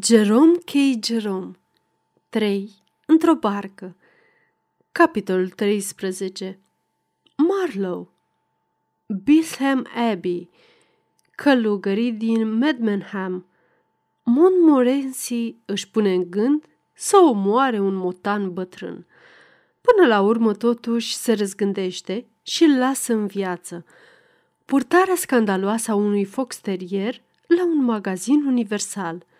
Jerome K. Jerome 3. Într-o barcă Capitolul 13 Marlow Bisham Abbey Călugării din Medmenham Montmorency își pune în gând să omoare un motan bătrân. Până la urmă, totuși, se răzgândește și îl lasă în viață. Purtarea scandaloasă a unui fox terrier la un magazin universal –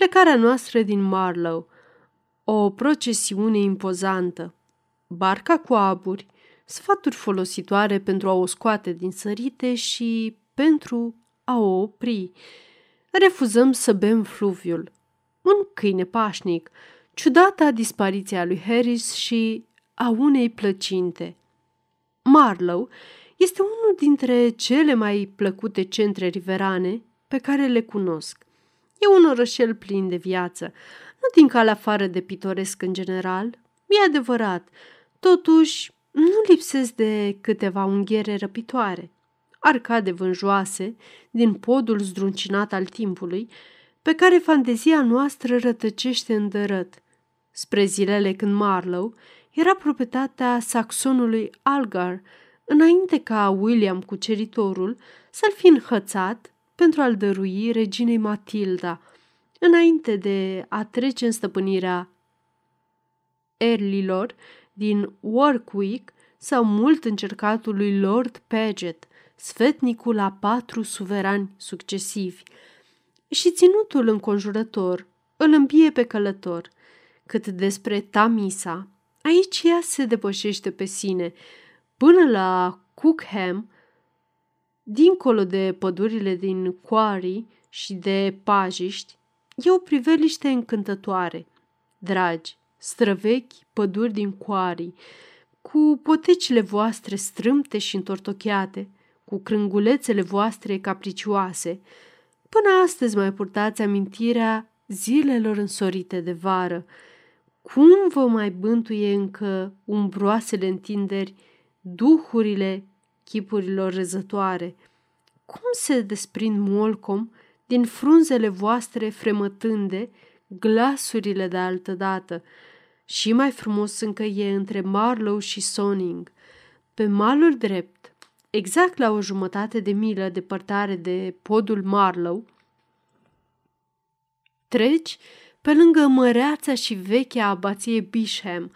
plecarea noastră din Marlow, o procesiune impozantă, barca cu aburi, sfaturi folositoare pentru a o scoate din sărite și pentru a o opri. Refuzăm să bem fluviul. Un câine pașnic, ciudata dispariția lui Harris și a unei plăcinte. Marlow este unul dintre cele mai plăcute centre riverane pe care le cunosc. E un orășel plin de viață, nu din calea afară de pitoresc în general, e adevărat. Totuși, nu lipsesc de câteva unghiere răpitoare, arcade vânjoase din podul zdruncinat al timpului, pe care fantezia noastră rătăcește îndărăt. Spre zilele când Marlow era proprietatea saxonului Algar, înainte ca William cuceritorul să-l fi înhățat pentru a-l dărui reginei Matilda, înainte de a trece în stăpânirea erlilor din Warwick sau mult încercatul lui Lord Paget, sfetnicul a patru suverani succesivi. Și ținutul înconjurător îl îmbie pe călător. Cât despre Tamisa, aici ea se depășește pe sine. Până la Cookham, dincolo de pădurile din Quarry și de pajiști, e o priveliște încântătoare. Dragi, străvechi păduri din Quarry, cu potecile voastre strâmte și întortocheate, cu crângulețele voastre capricioase, până astăzi mai purtați amintirea zilelor însorite de vară. Cum vă mai bântuie încă umbroasele întinderi, duhurile chipurilor răzătoare. Cum se desprind molcom din frunzele voastre fremătânde glasurile de altădată? Și mai frumos încă e între Marlow și Soning, pe malul drept, exact la o jumătate de milă depărtare de podul Marlow, treci pe lângă măreața și vechea abație Bisham,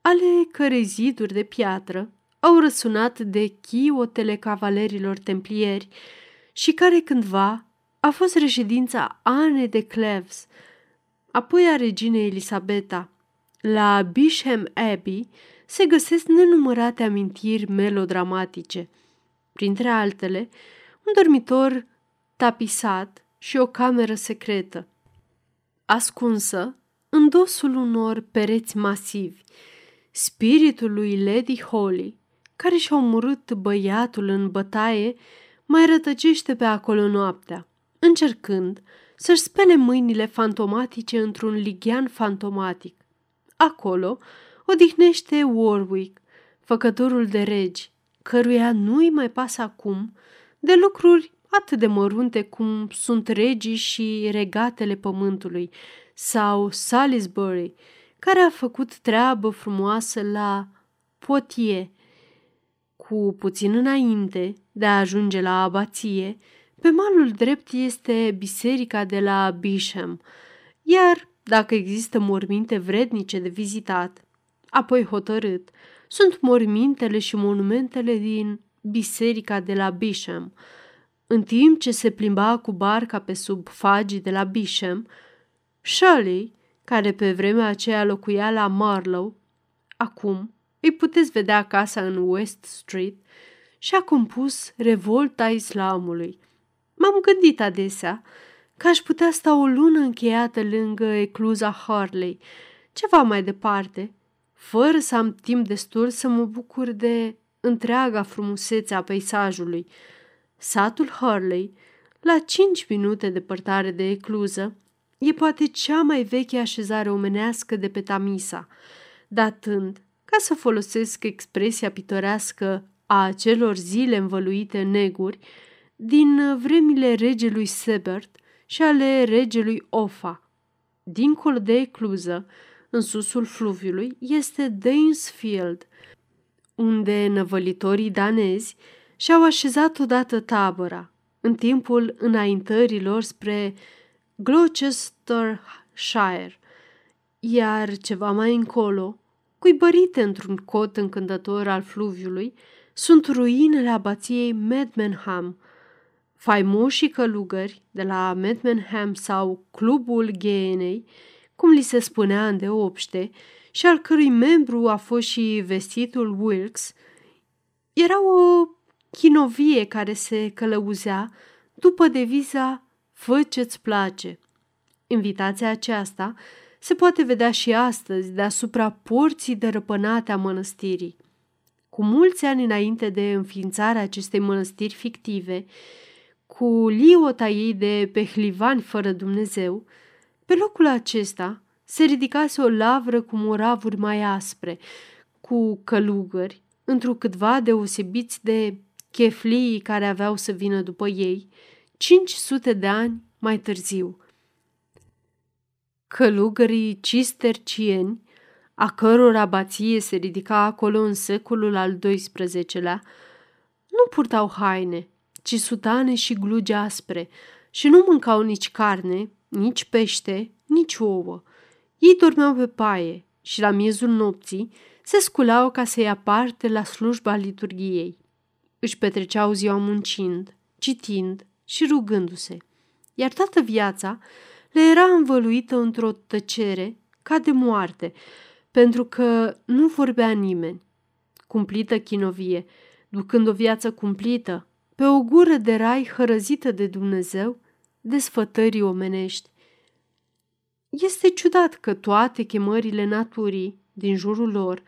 ale cărei ziduri de piatră au răsunat de chiotele cavalerilor templieri și care cândva a fost reședința Anne de Cleves, apoi a reginei Elisabeta. La Bisham Abbey se găsesc nenumărate amintiri melodramatice, printre altele un dormitor tapisat și o cameră secretă, ascunsă în dosul unor pereți masivi. Spiritul lui Lady Holly care și-a omorât băiatul în bătaie, mai rătăcește pe acolo noaptea, încercând să-și spele mâinile fantomatice într-un lighean fantomatic. Acolo odihnește Warwick, făcătorul de regi, căruia nu-i mai pasă acum de lucruri atât de mărunte cum sunt regii și regatele pământului, sau Salisbury, care a făcut treabă frumoasă la Poitiers, cu puțin înainte de a ajunge la abație, pe malul drept este biserica de la Bisham, iar dacă există morminte vrednice de vizitat, apoi hotărât, sunt mormintele și monumentele din biserica de la Bisham. În timp ce se plimba cu barca pe sub fagii de la Bisham, Shirley, care pe vremea aceea locuia la Marlow, acum îi puteți vedea casa în West Street și a compus Revolta Islamului. M-am gândit adesea că aș putea sta o lună încheiată lângă ecluza Harley, ceva mai departe, fără să am timp destul să mă bucur de întreaga frumusețe a peisajului. Satul Harley, la cinci minute depărtare de ecluză, e poate cea mai veche așezare omenească de pe Tamisa, datând ca să folosesc expresia pitorească a acelor zile învăluite în neguri, din vremile regelui Sebert și ale regelui Ofa. Dincolo de ecluză, în susul fluviului, este Danesfield, unde năvălitorii danezi și-au așezat odată tabăra, în timpul înaintărilor spre Gloucestershire, iar ceva mai încolo, cuibărite într-un cot încântător al fluviului, sunt ruinele abației Medmenham. Faimoșii călugări de la Medmenham sau Clubul Ghenei, cum li se spunea în deopște, și al cărui membru a fost și vestitul Wilkes, era o chinovie care se călăuzea după deviza Fă ce-ți place. Invitația aceasta se poate vedea și astăzi deasupra porții dărăpânate a mănăstirii. Cu mulți ani înainte de înființarea acestei mănăstiri fictive, cu liota ei de pehlivani fără Dumnezeu, pe locul acesta se ridicase o lavră cu moravuri mai aspre, cu călugări, întrucâtva deosebiți de cheflii care aveau să vină după ei, 500 de ani mai târziu. Călugării cistercieni, a căror abație se ridica acolo în secolul al XII-lea, nu purtau haine, ci sutane și glugi aspre și nu mâncau nici carne, nici pește, nici ouă. Ei dormeau pe paie și la miezul nopții se sculau ca să ia parte la slujba liturgiei. Își petreceau ziua muncind, citind și rugându-se, iar toată viața le era învăluită într-o tăcere ca de moarte, pentru că nu vorbea nimeni. Cumplită chinovie, ducând o viață cumplită, pe o gură de rai hărăzită de Dumnezeu, de sfătării omenești. Este ciudat că toate chemările naturii din jurul lor,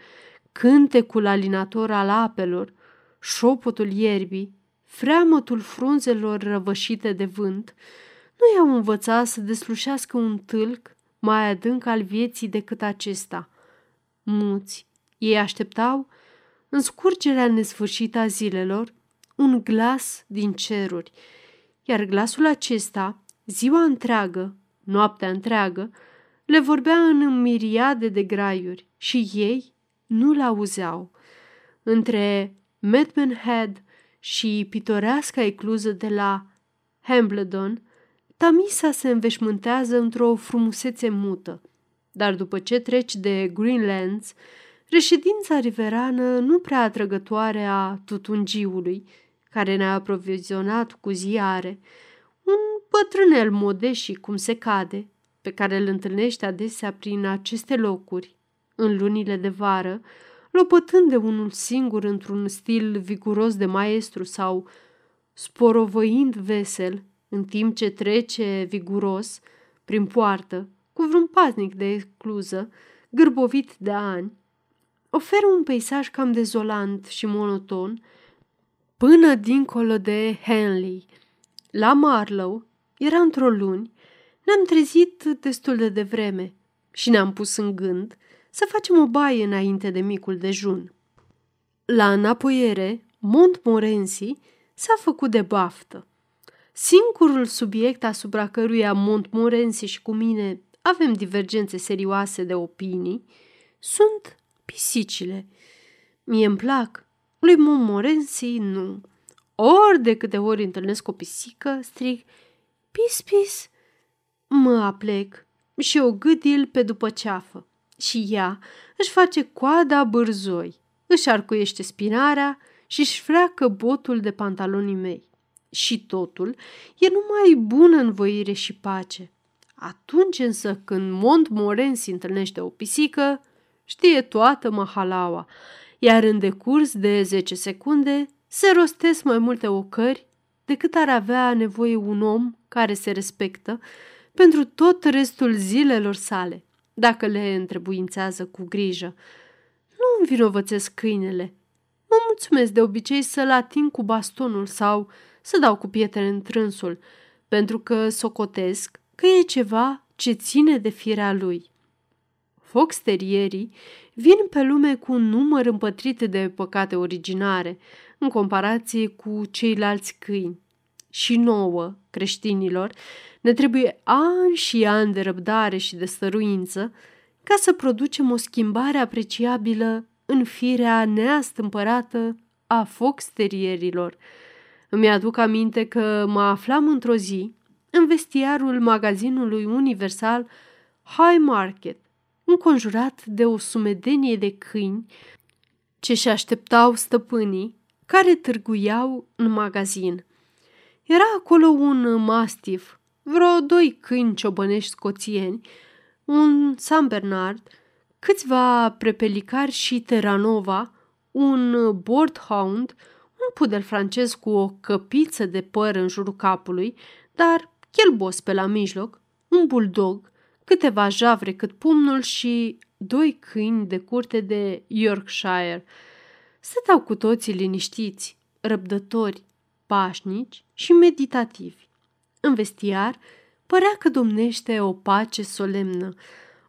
cântecul alinator al apelor, șopotul ierbii, freamătul frunzelor răvășite de vânt, nu i-au învățat să deslușească un tâlc mai adânc al vieții decât acesta. Muți, ei așteptau, în scurgerea nesfârșită a zilelor, un glas din ceruri, iar glasul acesta, ziua întreagă, noaptea întreagă, le vorbea în miriade de graiuri și ei nu-l auzeau. Între Medman Head și pitoreasca ecluză de la Hambledon, Tamisa se înveșmântează într-o frumusețe mută, dar după ce treci de Greenlands, reședința riverană nu prea atrăgătoare a tutungiului, care ne-a aprovizionat cu ziare, un bătrânel modest și cum se cade, pe care îl întâlnește adesea prin aceste locuri, în lunile de vară, lopătând de unul singur într-un stil viguros de maestru sau sporovăind vesel, în timp ce trece viguros prin poartă, cu vreun paznic de excluză, gârbovit de ani, oferă un peisaj cam dezolant și monoton, până dincolo de Henley. La Marlow era într-o luni, ne-am trezit destul de devreme și ne-am pus în gând să facem o baie înainte de micul dejun. La înapoiere, Montmorency s-a făcut de baftă. Singurul subiect asupra căruia Montmorency și cu mine avem divergențe serioase de opinii sunt pisicile. Mie îmi plac, lui Montmorency nu. Ori de câte ori întâlnesc o pisică, strig, pis, pis, mă aplec și o gâdil pe după ceafă și ea își face coada bârzoi, își arcuiește spinarea și își freacă botul de pantalonii mei. Și totul e numai bună învoire și pace. Atunci însă când Montmorency întâlnește o pisică, știe toată mahalaua, iar în decurs de 10 secunde se rostesc mai multe ocări decât ar avea nevoie un om care se respectă pentru tot restul zilelor sale dacă le întrebuințează cu grijă. Nu învinovățesc câinele. Mă mulțumesc de obicei să-l ating cu bastonul sau să dau cu pietre în trânsul, pentru că socotesc că e ceva ce ține de firea lui. Foxterierii vin pe lume cu un număr împătrit de păcate originare, în comparație cu ceilalți câini. și nouă, creștinilor, ne trebuie ani și ani de răbdare și de stăruință ca să producem o schimbare apreciabilă în firea neastâmpărată a foxterierilor. Îmi aduc aminte că mă aflam într-o zi în vestiarul magazinului universal High Market, înconjurat de o sumedenie de câini ce și așteptau stăpânii care târguiau în magazin. Era acolo un mastif, vreo doi câini ciobănești scoțieni, un San Bernard, câțiva prepelicari și Terranova, un Boardhound, un pudel francez cu o căpiță de păr în jurul capului, dar chelbos pe la mijloc, un bulldog, câteva javre cât pumnul și doi câini de curte de Yorkshire. Stăteau cu toții liniștiți, răbdători, pașnici și meditativi. În vestiar părea că domnește o pace solemnă,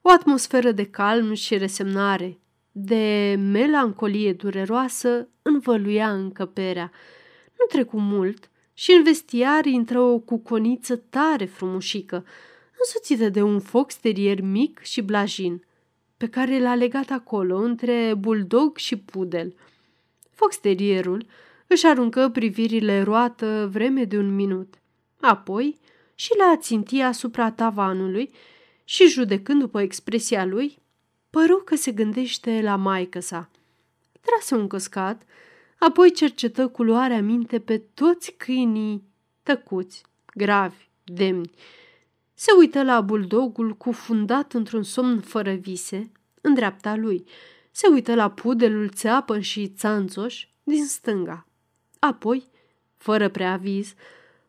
o atmosferă de calm și resemnare, de melancolie dureroasă învăluia încăperea. Nu trecu mult și în vestiar intră o cuconiță tare frumușică, însoțită de un fox terier mic și blajin, pe care l-a legat acolo între buldog și pudel. Foxterierul își aruncă privirile roată vreme de un minut. Apoi și le ținti asupra tavanului și, judecând după expresia lui, păru că se gândește la maică sa. Trase un căscat, apoi cercetă culoarea minte pe toți câinii tăcuți, gravi, demni. Se uită la buldogul cufundat într-un somn fără vise, în dreapta lui. Se uită la pudelul țeapăn și țanțoș din stânga. Apoi, fără preaviz,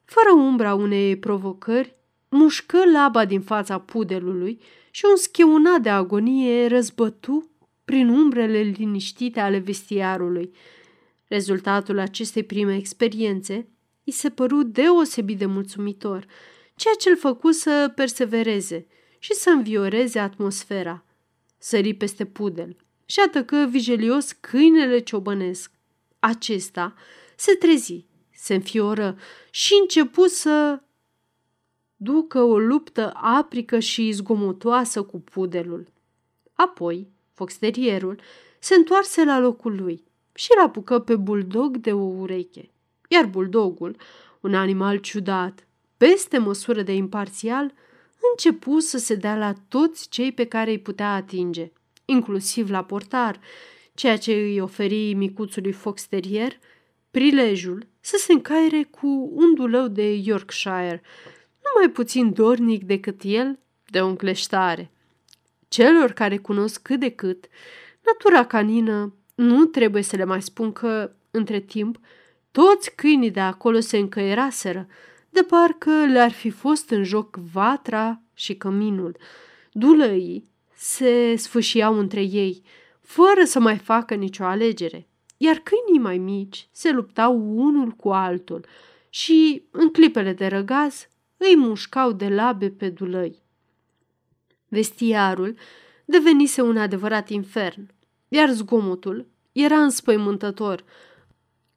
fără umbra unei provocări, mușcă laba din fața pudelului și un scheunat de agonie răzbătu prin umbrele liniștite ale vestiarului. Rezultatul acestei prime experiențe îi se păru deosebit de mulțumitor, ceea ce îl făcu să persevereze și să învioreze atmosfera. Sări peste pudel și atăcă vigelios câinele ciobănesc. Acesta se trezi, se înfioră și începu să ducă o luptă aprică și zgomotoasă cu pudelul. Apoi, foxterierul se întoarse la locul lui și l apucă pe buldog de o ureche. Iar buldogul, un animal ciudat, peste măsură de imparțial, începu să se dea la toți cei pe care îi putea atinge, inclusiv la portar, ceea ce îi oferi micuțului foxterier prilejul să se încaire cu un dulău de Yorkshire, nu mai puțin dornic decât el de o încleștare. Celor care cunosc cât de cât natura canină, nu trebuie să le mai spun că, între timp, toți câinii de acolo se încăieraseră, de parcă le-ar fi fost în joc vatra și căminul. Dulăii se sfâșiau între ei, fără să mai facă nicio alegere, iar câinii mai mici se luptau unul cu altul și, în clipele de răgaz, îi mușcau de labe pe dulăi. Vestiarul devenise un adevărat infern, iar zgomotul era înspăimântător.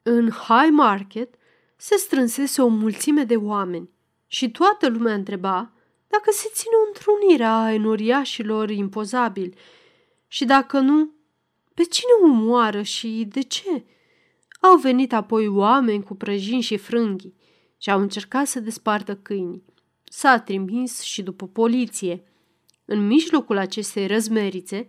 În High Market se strânsese o mulțime de oameni și toată lumea întreba dacă se ține o întrunire a enoriașilor impozabili și dacă nu, pe cine omoară și de ce? Au venit apoi oameni cu prăjini și frânghii și au încercat să despartă câinii. S-a trimis și după poliție. În mijlocul acestei răzmerițe,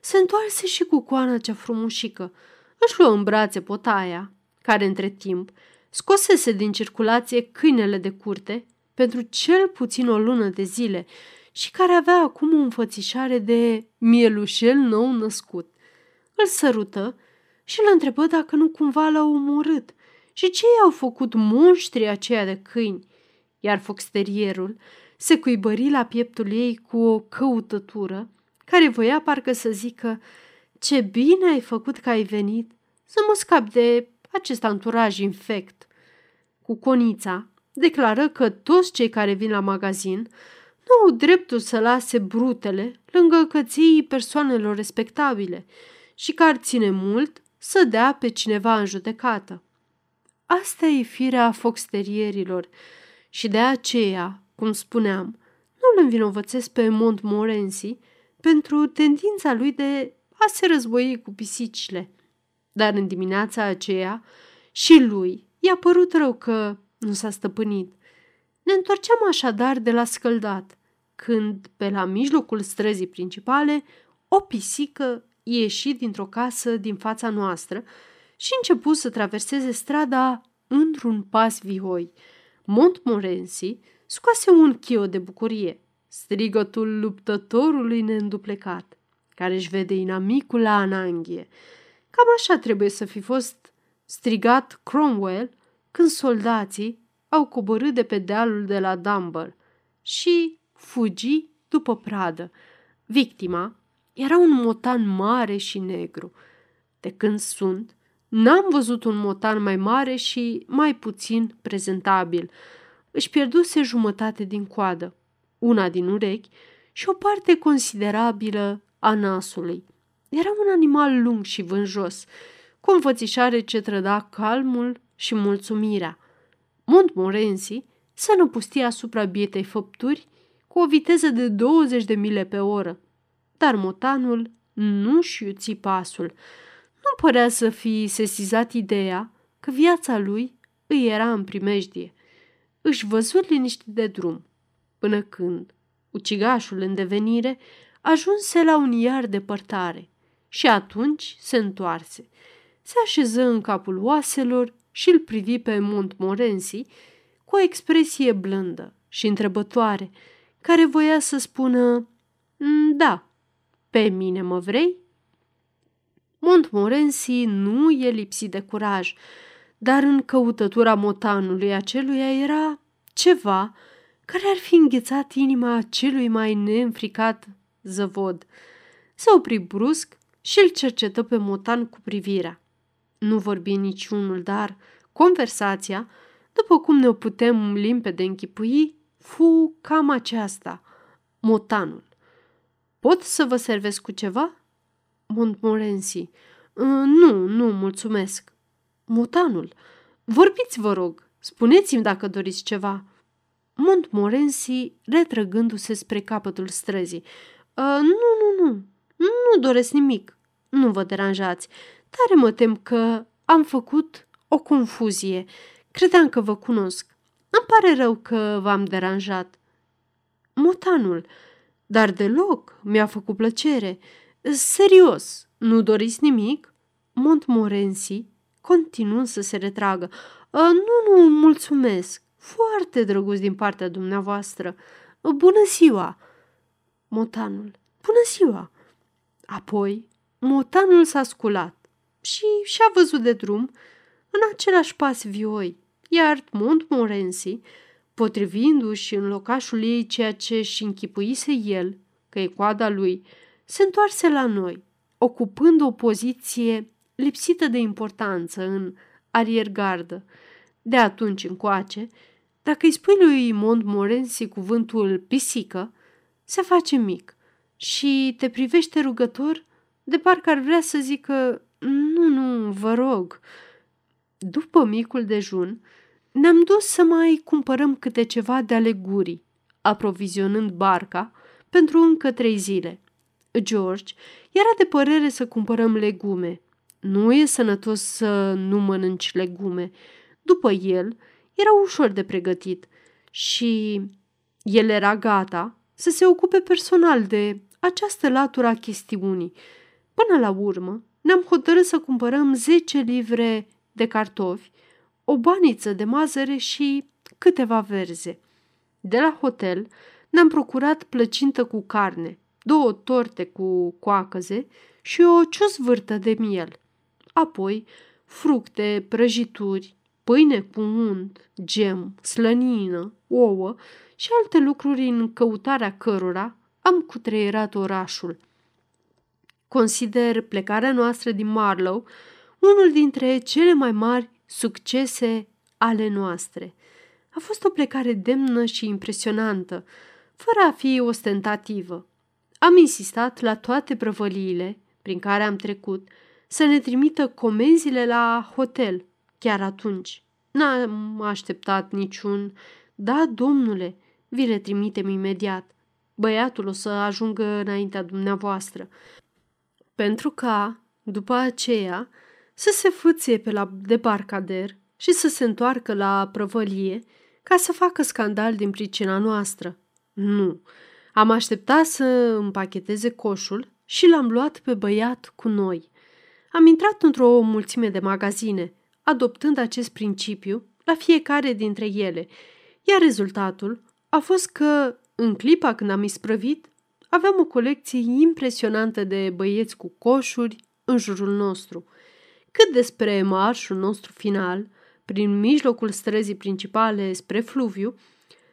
se întoarse și cu coana cea frumușică. Își luă în brațe potaia, care între timp scosese din circulație câinele de curte pentru cel puțin o lună de zile și care avea acum o înfățișare de mielușel nou născut. Îl sărută și îl întrebă dacă nu cumva l-a omorât și ce i-au făcut monștrii aceia de câini, iar foxterierul se cuibări la pieptul ei cu o căutătură care voia parcă să zică ce bine ai făcut că ai venit să mă scap de acest anturaj infect. Cu conița declară că toți cei care vin la magazin nu au dreptul să lase brutele lângă cății persoanelor respectabile și că ar ține mult să dea pe cineva în judecată. Asta e firea foxterierilor și de aceea, cum spuneam, nu îl învinovățesc pe Montmorency pentru tendința lui de a se război cu pisicile. Dar în dimineața aceea și lui i-a părut rău că nu s-a stăpânit. Ne întorceam așadar de la scăldat, când, pe la mijlocul străzii principale, o pisică ieși dintr-o casă din fața noastră și început să traverseze strada într-un pas vihoi. Montmorency scoase un chio de bucurie, strigătul luptătorului neînduplecat, care își vede inamicul la ananghie. Cam așa trebuie să fi fost strigat Cromwell când soldații au coborât de pe dealul de la Dumble și fugi după pradă. Victima era un motan mare și negru. De când sunt, n-am văzut un motan mai mare și mai puțin prezentabil. Își pierduse jumătate din coadă, una din urechi și o parte considerabilă a nasului. Era un animal lung și vânjos, cu o înfățișare ce trăda calmul și mulțumirea. Montmorency se năpustia asupra bietei făpturi cu o viteză de 20 de mile pe oră, dar motanul nu-și iuți pasul. Nu părea să fi sesizat ideea că viața lui îi era în primejdie. Își văzut liniștit de drum, până când ucigașul în devenire ajunse la un iar depărtare și atunci se întoarse. Se așeză în capul oaselor și îl privi pe Montmorency cu o expresie blândă și întrebătoare, care voia să spună mm, Da, pe mine mă vrei? Montmorency nu e lipsit de curaj, dar în căutătura motanului aceluia era ceva care ar fi înghețat inima celui mai neînfricat zăvod. Se opri brusc și îl cercetă pe motan cu privirea. Nu vorbi niciunul, dar conversația, după cum ne putem limpede închipui, fu cam aceasta, motanul. Pot să vă servesc cu ceva? Montmorency. Ă, nu, nu, mulțumesc. Motanul. Vorbiți, vă rog. Spuneți-mi dacă doriți ceva. Montmorency, retrăgându-se spre capătul străzii. Uh, nu, nu, nu. Nu doresc nimic. Nu vă deranjați. Tare mă tem că am făcut o confuzie. Credeam că vă cunosc. Îmi pare rău că v-am deranjat. Motanul, dar deloc, mi-a făcut plăcere. Serios, nu doriți nimic? Montmorency continuă să se retragă. Nu, nu, mulțumesc. Foarte drăguț din partea dumneavoastră. Bună ziua! Motanul. Bună ziua! Apoi, motanul s-a sculat și și-a văzut de drum în același pas vioi, iar Montmorency, potrivindu-și în locașul ei ceea ce și închipuise el, că e coada lui, se întoarse la noi, ocupând o poziție lipsită de importanță în ariergardă. De atunci încoace, dacă îi spui lui Montmorency cuvântul pisică, se face mic și te privește rugător de parcă ar vrea să zică nu, nu, vă rog. După micul dejun, ne-am dus să mai cumpărăm câte ceva de ale gurii, aprovizionând barca pentru încă trei zile. George era de părere să cumpărăm legume. Nu e sănătos să nu mănânci legume. După el, era ușor de pregătit și el era gata să se ocupe personal de această latură a chestiunii. Până la urmă, ne-am hotărât să cumpărăm 10 livre de cartofi, o baniță de mazăre și câteva verze. De la hotel ne-am procurat plăcintă cu carne, două torte cu coacăze și o ciuzvârtă de miel. Apoi, fructe, prăjituri, pâine cu unt, gem, slănină, ouă și alte lucruri în căutarea cărora am cutreierat orașul. Consider plecarea noastră din Marlow unul dintre cele mai mari succese ale noastre. A fost o plecare demnă și impresionantă, fără a fi ostentativă. Am insistat la toate prăvăliile prin care am trecut să ne trimită comenzile la hotel, chiar atunci. N-am așteptat niciun. Da, domnule, vi le trimitem imediat. Băiatul o să ajungă înaintea dumneavoastră. Pentru ca, după aceea, să se fâție pe la debarcader și să se întoarcă la prăvălie ca să facă scandal din pricina noastră. Nu, am așteptat să împacheteze coșul și l-am luat pe băiat cu noi. Am intrat într-o mulțime de magazine, adoptând acest principiu la fiecare dintre ele, iar rezultatul a fost că, în clipa când am isprăvit, aveam o colecție impresionantă de băieți cu coșuri în jurul nostru. Cât despre marșul nostru final, prin mijlocul străzii principale spre fluviu,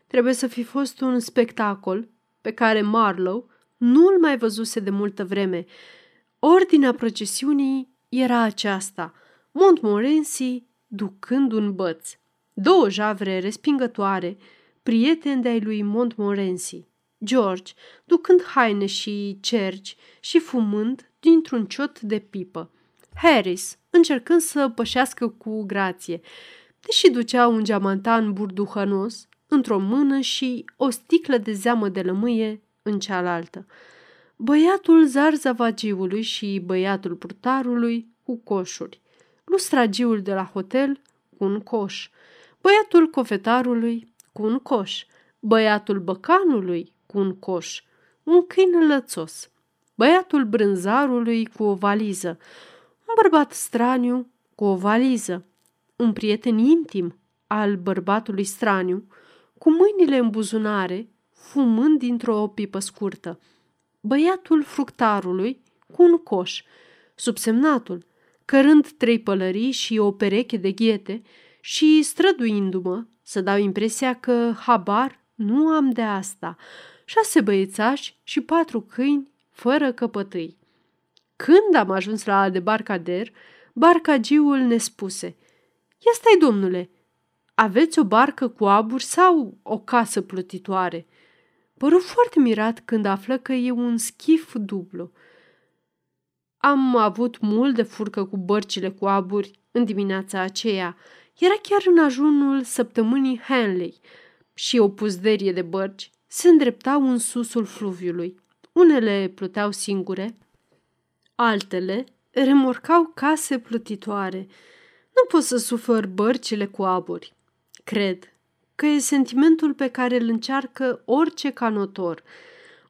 trebuie să fi fost un spectacol pe care Marlow nu-l mai văzuse de multă vreme. Ordinea procesiunii era aceasta, Montmorency ducând un băț, două javre respingătoare, prieteni de-ai lui Montmorency, George ducând haine și cerci și fumând dintr-un ciot de pipă, Harris încercând să pășească cu grație, deși ducea un geamantan burduhănos într-o mână și o sticlă de zeamă de lămâie în cealaltă. Băiatul zarzavagiului și băiatul purtarului cu coșuri, lustragiul de la hotel cu un coș, băiatul cofetarului cu un coș, băiatul băcanului cu un coș, un câine lățos, băiatul brânzarului cu o valiză, un bărbat straniu cu o valiză, un prieten intim al bărbatului straniu, cu mâinile în buzunare, fumând dintr-o pipă scurtă, băiatul fructarului cu un coș, subsemnatul, cărând trei pălării și o pereche de ghete și străduindu-mă să dau impresia că habar nu am de asta, șase băiețași și patru câini fără căpătâi. Când am ajuns la debarcader, barcagiul ne spuse Ia stai, domnule, aveți o barcă cu aburi sau o casă plutitoare?" Păru foarte mirat când află că e un schif dublu. Am avut mult de furcă cu bărcile cu aburi în dimineața aceea. Era chiar în ajunul săptămânii Hanley și o puzderie de bărci se îndreptau în susul fluviului. Unele pluteau singure, altele remorcau case plutitoare. Nu pot să sufăr bărcile cu aburi. Cred că e sentimentul pe care îl încearcă orice canotor.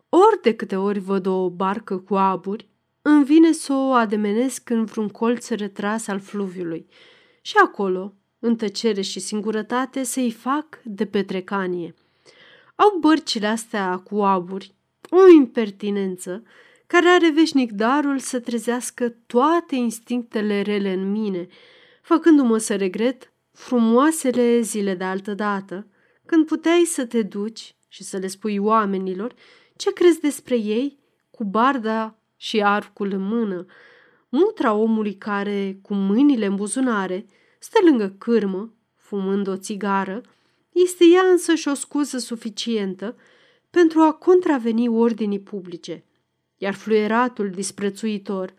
Ori de câte ori văd o barcă cu aburi, îmi vine să o ademenesc în vreun colț retras al fluviului. Și acolo, în tăcere și singurătate, să-i fac de petrecanie. Au bărcile astea cu aburi o impertinență care are veșnic darul să trezească toate instinctele rele în mine, făcându-mă să regret frumoasele zile de altă dată, când puteai să te duci și să le spui oamenilor ce crezi despre ei cu barda și arcul în mână, mutra omului care, cu mâinile în buzunare, stă lângă cârmă, fumând o țigară, este ea însă și o scuză suficientă pentru a contraveni ordinii publice, iar fluieratul disprețuitor,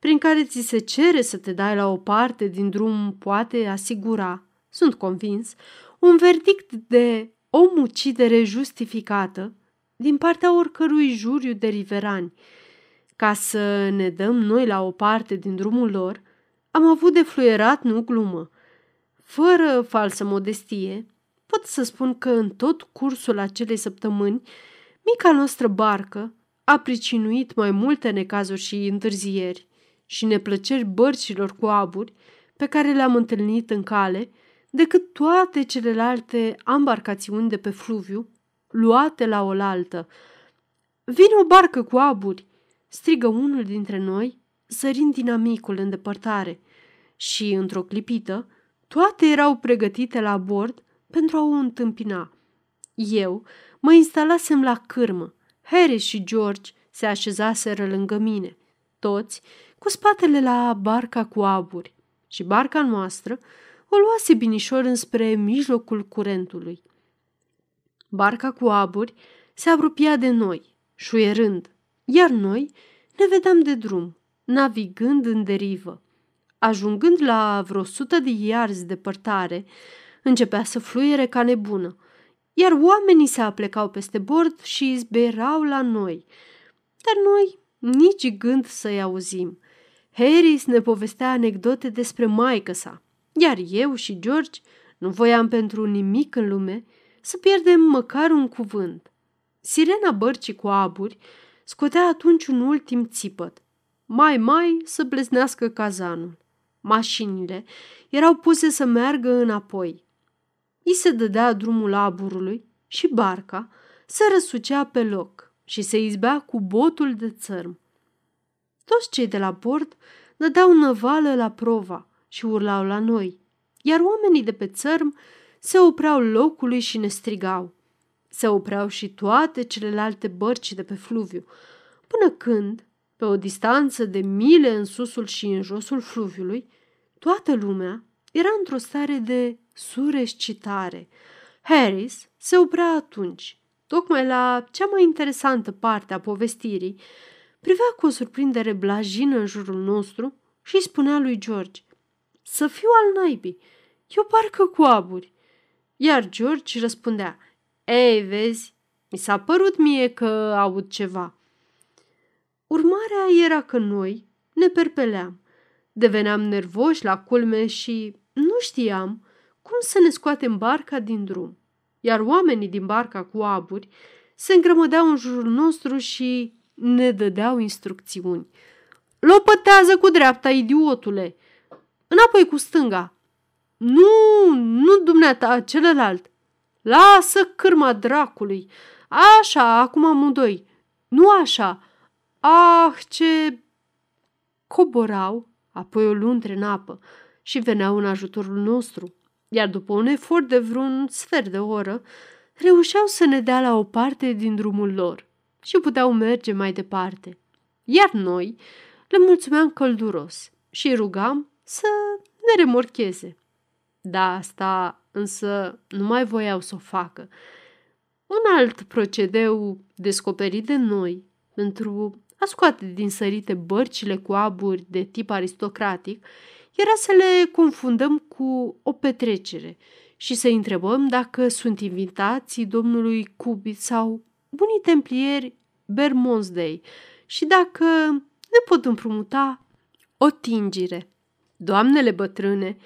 prin care ți se cere să te dai la o parte din drum, poate asigura, sunt convins, un verdict de omucidere justificată din partea oricărui juriu de riverani. Ca să ne dăm noi la o parte din drumul lor, am avut de fluierat, nu glumă. Fără falsă modestie, pot să spun că în tot cursul acelei săptămâni, mica noastră barcă a pricinuit mai multe necazuri și întârzieri și neplăceri bărcilor cu aburi pe care le-am întâlnit în cale, decât toate celelalte ambarcațiuni de pe fluviu, luate la oaltă. Vine o barcă cu aburi, strigă unul dintre noi, sărind dinamicul în depărtare. Și, într-o clipită, toate erau pregătite la bord pentru a o întâmpina. Eu mă instalasem la cârmă. Harry și George se așezaseră lângă mine, toți cu spatele la barca cu aburi. Și barca noastră o luase binișor înspre mijlocul curentului. Barca cu aburi se apropia de noi, șuierând, iar noi ne vedeam de drum, navigând în derivă. Ajungând la vreo sută de iarzi departare, începea să fluiere ca nebună, iar oamenii se aplecau peste bord și izberau la noi. Dar noi nici gând să-i auzim. Harris ne povestea anecdote despre maică sa, iar eu și George nu voiam pentru nimic în lume să pierdem măcar un cuvânt. Sirena bărcii cu aburi scotea atunci un ultim țipăt. Mai, mai să bleznească cazanul. Mașinile erau puse să meargă înapoi. I se dădea drumul aburului și barca se răsucea pe loc și se izbea cu botul de țărm. Toți cei de la bord dădeau năvală la prova și urlau la noi, iar oamenii de pe țărm se opreau locului și ne strigau. Se opreau și toate celelalte bărci de pe fluviu, până când, pe o distanță de mile în susul și în josul fluviului, toată lumea era într-o stare de surescitare. Harris se oprea atunci, tocmai la cea mai interesantă parte a povestirii, privea cu o surprindere blajină în jurul nostru și îi spunea lui George, Să fiu al naibii, eu parcă cu aburi. Iar George răspundea, Ei, vezi, mi s-a părut mie că aud ceva. Urmarea era că noi ne perpeleam. Deveneam nervoși la culme și nu știam cum să ne scoatem barca din drum. Iar oamenii din barca cu aburi se îngrămădeau în jurul nostru și ne dădeau instrucțiuni. Lopătează cu dreapta, idiotule! Înapoi cu stânga! Nu, nu dumneata, celălalt! Lasă cârma dracului! Așa, acum amândoi! Nu așa! Ah, ce... Coborau, apoi o luntre în apă și veneau în ajutorul nostru, iar după un efort de vreun sfert de oră, reușeau să ne dea la o parte din drumul lor și puteau merge mai departe. Iar noi le mulțumeam călduros și rugam să ne remorcheze. Da, asta însă nu mai voiau să o facă. Un alt procedeu descoperit de noi pentru a scoate din sărite bărcile cu aburi de tip aristocratic era să le confundăm cu o petrecere și să întrebăm dacă sunt invitații domnului Cubit sau bunii templieri Bermondsey și dacă ne pot împrumuta o tingire. Doamnele bătrâne,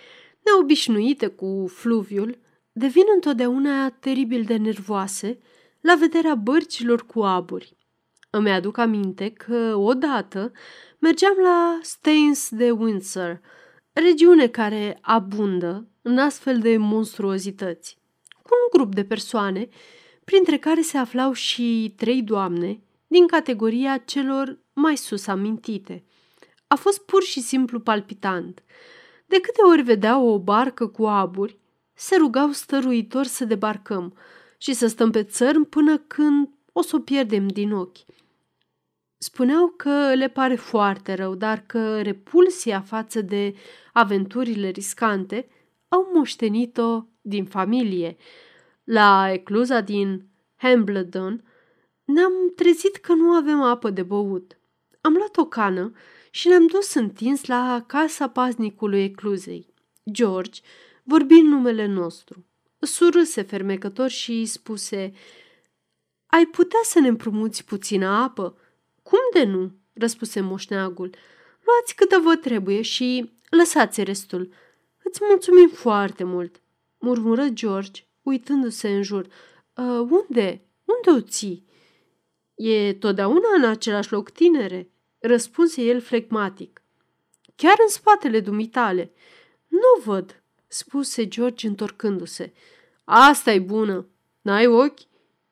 neobișnuite cu fluviul, devin întotdeauna teribil de nervoase la vederea bărcilor cu aburi. Îmi aduc aminte că odată mergeam la Staines de Windsor, regiune care abundă în astfel de monstruozități, cu un grup de persoane, printre care se aflau și trei doamne din categoria celor mai sus amintite. A fost pur și simplu palpitant. De câte ori vedeau o barcă cu aburi, se rugau stăruitor să debarcăm și să stăm pe țărm până când o să o pierdem din ochi. Spuneau că le pare foarte rău, dar că repulsia față de aventurile riscante au moștenit-o din familie. La ecluza din Hambledon ne-am trezit că nu avem apă de băut. Am luat o cană și ne-am dus întins la casa paznicului ecluzei. George vorbi în numele nostru. Surâse fermecător și îi spuse Ai putea să ne împrumuți puțină apă?" Cum de nu?" răspuse moșneagul. Luați câtă vă trebuie și lăsați restul. Îți mulțumim foarte mult, murmură George, uitându-se în jur. Uh, unde? Unde o ții? E totdeauna în același loc, tinere, răspunse el flegmatic. Chiar în spatele dumitale. Nu văd, spuse George întorcându-se. asta e bună. N-ai ochi?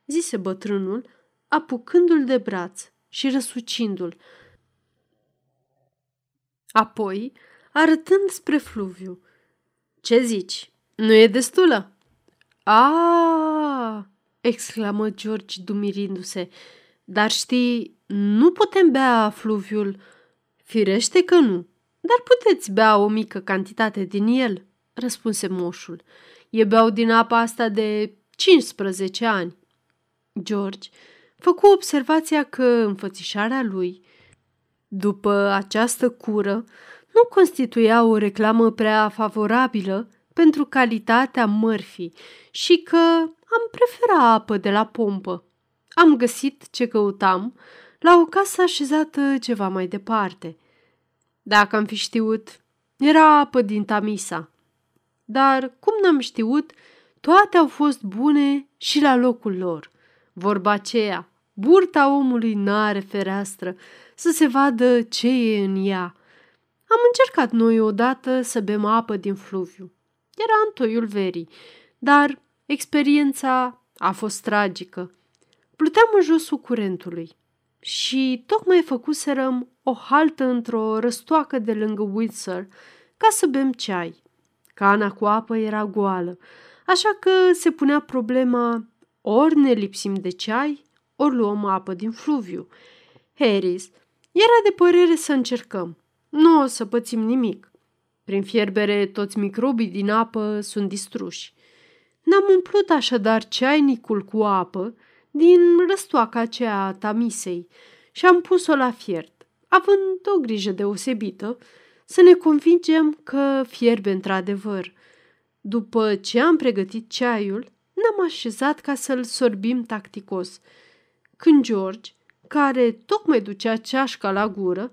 zise bătrânul, apucându-l de braț și răsucindu-l. Apoi, arătând spre fluviu. Ce zici? Nu e destulă? A! exclamă George dumirindu-se. Dar știi, nu putem bea fluviul. Firește că nu, dar puteți bea o mică cantitate din el, răspunse moșul. E beau din apa asta de 15 ani. George făcu observația că înfățișarea lui, după această cură, nu constituia o reclamă prea favorabilă pentru calitatea mărfii și că am prefera apă de la pompă. Am găsit ce căutam la o casă așezată ceva mai departe. Dacă am fi știut, era apă din Tamisa. Dar cum n-am știut, toate au fost bune și la locul lor. Vorba aceea, burta omului n-are fereastră să se vadă ce e în ea. Am încercat noi odată să bem apă din fluviu. Era în toiul verii, dar experiența a fost tragică. Pluteam în josul curentului și tocmai făcuserăm o haltă într-o răstoacă de lângă Windsor ca să bem ceai. Cana cu apă era goală, așa că se punea problema ori ne lipsim de ceai, ori luăm apă din fluviu. Harris era de părere să încercăm. Nu o să pățim nimic. Prin fierbere, toți microbii din apă sunt distruși. Ne-am umplut așadar ceainicul cu apă din răstoaca aceea a tamisei și am pus-o la fiert, având o grijă deosebită să ne convingem că fierbe într-adevăr. După ce am pregătit ceaiul, ne-am așezat ca să-l sorbim tacticos. Când George, care tocmai ducea ceașca la gură,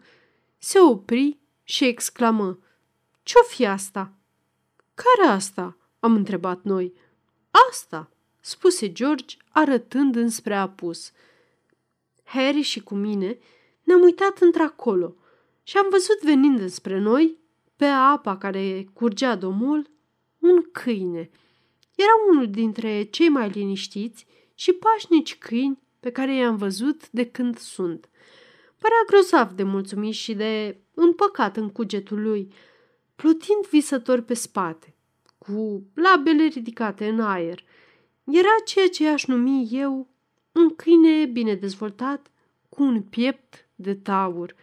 se opri și exclamă Ce-o fi asta?" Care asta?" am întrebat noi. Asta!" spuse George, arătând înspre apus. Harry și cu mine ne-am uitat într-acolo și am văzut venind înspre noi, pe apa care curgea domol, un câine. Era unul dintre cei mai liniștiți și pașnici câini pe care i-am văzut de când sunt. Părea grozav de mulțumit și de împăcat în cugetul lui, plutind visător pe spate, cu labele ridicate în aer. Era ceea ce aș numi eu un câine bine dezvoltat, cu un piept de taur.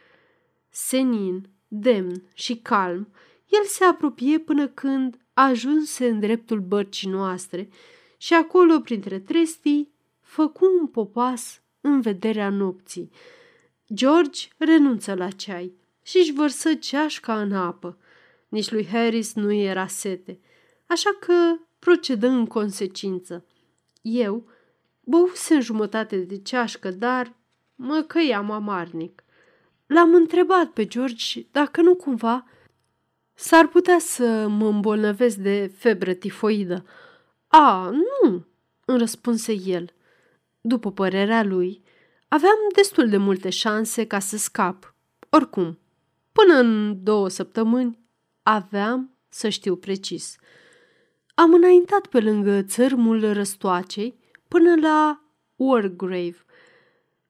Senin, demn și calm, el se apropie până când ajunse în dreptul bărcii noastre și acolo, printre trestii, făcu un popas în vederea nopții. George renunță la ceai și își vărsă ceașca în apă. Nici lui Harris nu era sete, așa că procedă în consecință. Eu băusem jumătate de ceașcă, dar mă căiam amarnic. L-am întrebat pe George dacă nu cumva s-ar putea să mă îmbolnăvesc de febră tifoidă. A, nu, îmi răspunse el. După părerea lui, aveam destul de multe șanse ca să scap. Oricum, până în două săptămâni aveam să știu precis. Am înaintat pe lângă țărmul răstoacei până la Wargrave,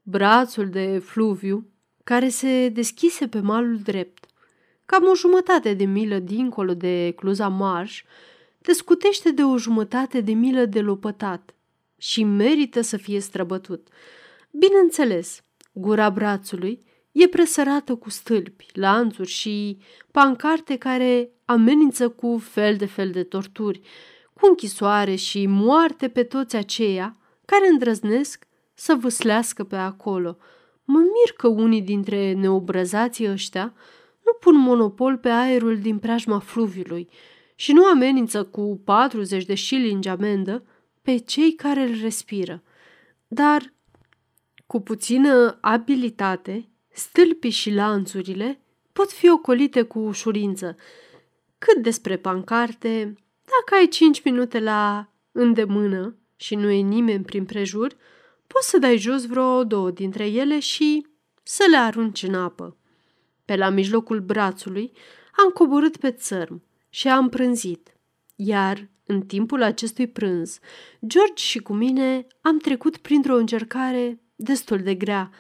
brațul de fluviu care se deschise pe malul drept. Cam o jumătate de milă dincolo de Cluza Marș, te scutește de o jumătate de milă de lopătat și merită să fie străbătut. Bineînțeles, gura brațului e presărată cu stâlpi, lanțuri și pancarte care amenință cu fel de fel de torturi, cu închisoare și moarte pe toți aceia care îndrăznesc să vâslească pe acolo. Mă mir că unii dintre neobrăzații ăștia nu pun monopol pe aerul din preajma fluviului și nu amenință cu 40 de șilingi amendă pe cei care îl respiră. Dar, cu puțină abilitate, stâlpii și lanțurile pot fi ocolite cu ușurință. Cât despre pancarte, dacă ai cinci minute la îndemână și nu e nimeni prin prejur, poți să dai jos vreo două dintre ele și să le arunci în apă. Pe la mijlocul brațului am coborât pe țărm și am prânzit, iar în timpul acestui prânz, George și cu mine am trecut printr-o încercare destul de grea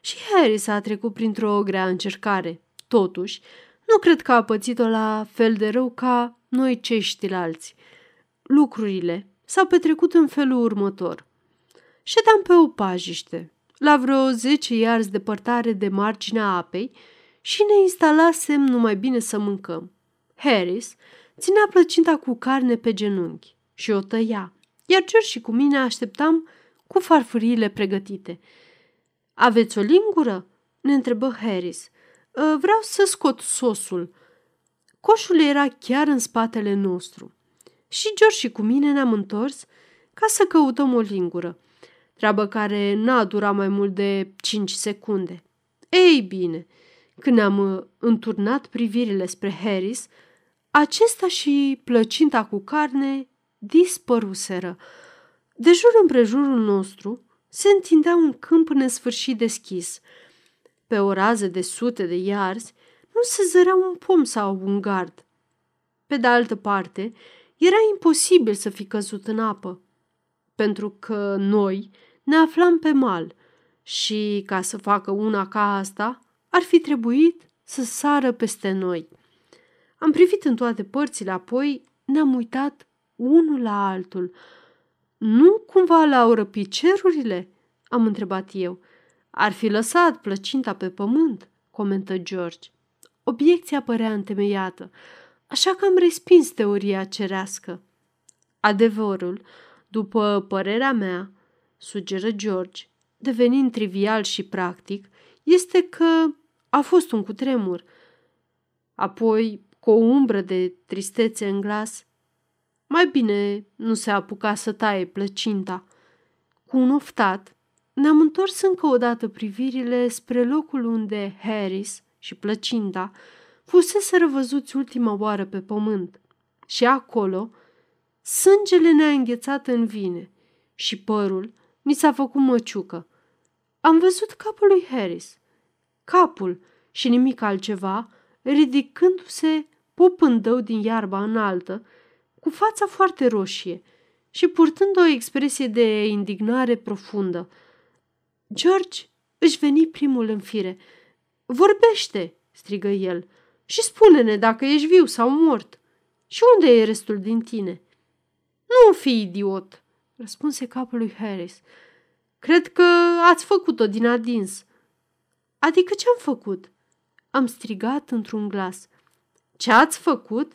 și Harris a trecut printr-o grea încercare. Totuși, nu cred că a pățit-o la fel de rău ca noi ceștilalți. Lucrurile s-au petrecut în felul următor. Ședeam pe o pajiște, la vreo zece iarzi depărtare de marginea apei și ne instalasem numai bine să mâncăm. Harris ținea plăcinta cu carne pe genunchi și o tăia, iar George și cu mine așteptam cu farfuriile pregătite. Aveți o lingură?" ne întrebă Harris. Ă, vreau să scot sosul. Coșul era chiar în spatele nostru. Și George și cu mine ne-am întors ca să căutăm o lingură, treabă care n-a durat mai mult de 5 secunde. Ei bine, când ne-am uh, înturnat privirile spre Harris, acesta și plăcinta cu carne dispăruseră. De jur împrejurul nostru se întindea un câmp nesfârșit deschis. Pe o rază de sute de iarzi nu se zărea un pom sau un gard. Pe de altă parte, era imposibil să fi căzut în apă, pentru că noi ne aflam pe mal și, ca să facă una ca asta, ar fi trebuit să sară peste noi. Am privit în toate părțile, apoi ne-am uitat unul la altul. Nu cumva le-au răpit cerurile? Am întrebat eu. Ar fi lăsat plăcinta pe pământ, comentă George. Obiecția părea întemeiată, așa că am respins teoria cerească. Adevărul, după părerea mea, sugeră George, devenind trivial și practic, este că a fost un cutremur. Apoi, cu o umbră de tristețe în glas, mai bine nu se apuca să taie plăcinta. Cu un oftat, ne-am întors încă o dată privirile spre locul unde Harris și plăcinta fusese răvăzuți ultima oară pe pământ. Și acolo, sângele ne-a înghețat în vine și părul mi s-a făcut măciucă. Am văzut capul lui Harris, capul și nimic altceva, ridicându-se popândău din iarba înaltă, cu fața foarte roșie și purtând o expresie de indignare profundă. George își veni primul în fire. Vorbește, strigă el, și spune-ne dacă ești viu sau mort. Și unde e restul din tine? Nu fi idiot, răspunse capul lui Harris. Cred că ați făcut-o din adins. Adică ce-am făcut? Am strigat într-un glas. Ce ați făcut?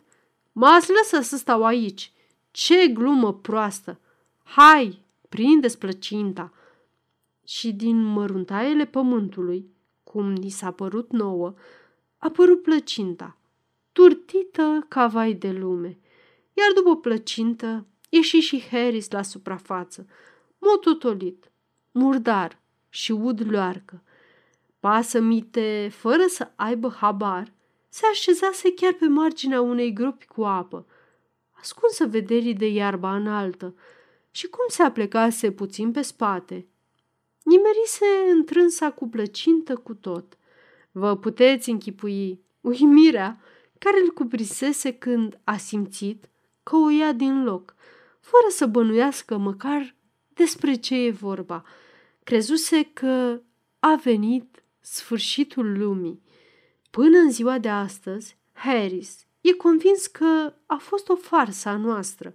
M-ați lăsat să stau aici. Ce glumă proastă! Hai, prinde plăcinta! Și din măruntaiele pământului, cum ni s-a părut nouă, a părut plăcinta, turtită ca vai de lume. Iar după plăcintă ieși și Harris la suprafață, mototolit, murdar și ud loarcă. Pasămite, fără să aibă habar, se așezase chiar pe marginea unei gropi cu apă, ascunsă vederii de iarba înaltă, și cum se aplecase puțin pe spate, nimerise întrânsa cu plăcintă cu tot. Vă puteți închipui uimirea care îl cuprisese când a simțit că o ia din loc, fără să bănuiască măcar despre ce e vorba. Crezuse că a venit sfârșitul lumii. Până în ziua de astăzi, Harris e convins că a fost o farsă a noastră.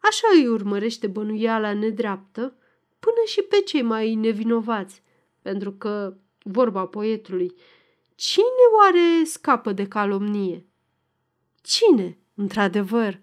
Așa îi urmărește bănuiala nedreaptă până și pe cei mai nevinovați, pentru că, vorba poetului, cine oare scapă de calomnie? Cine, într-adevăr?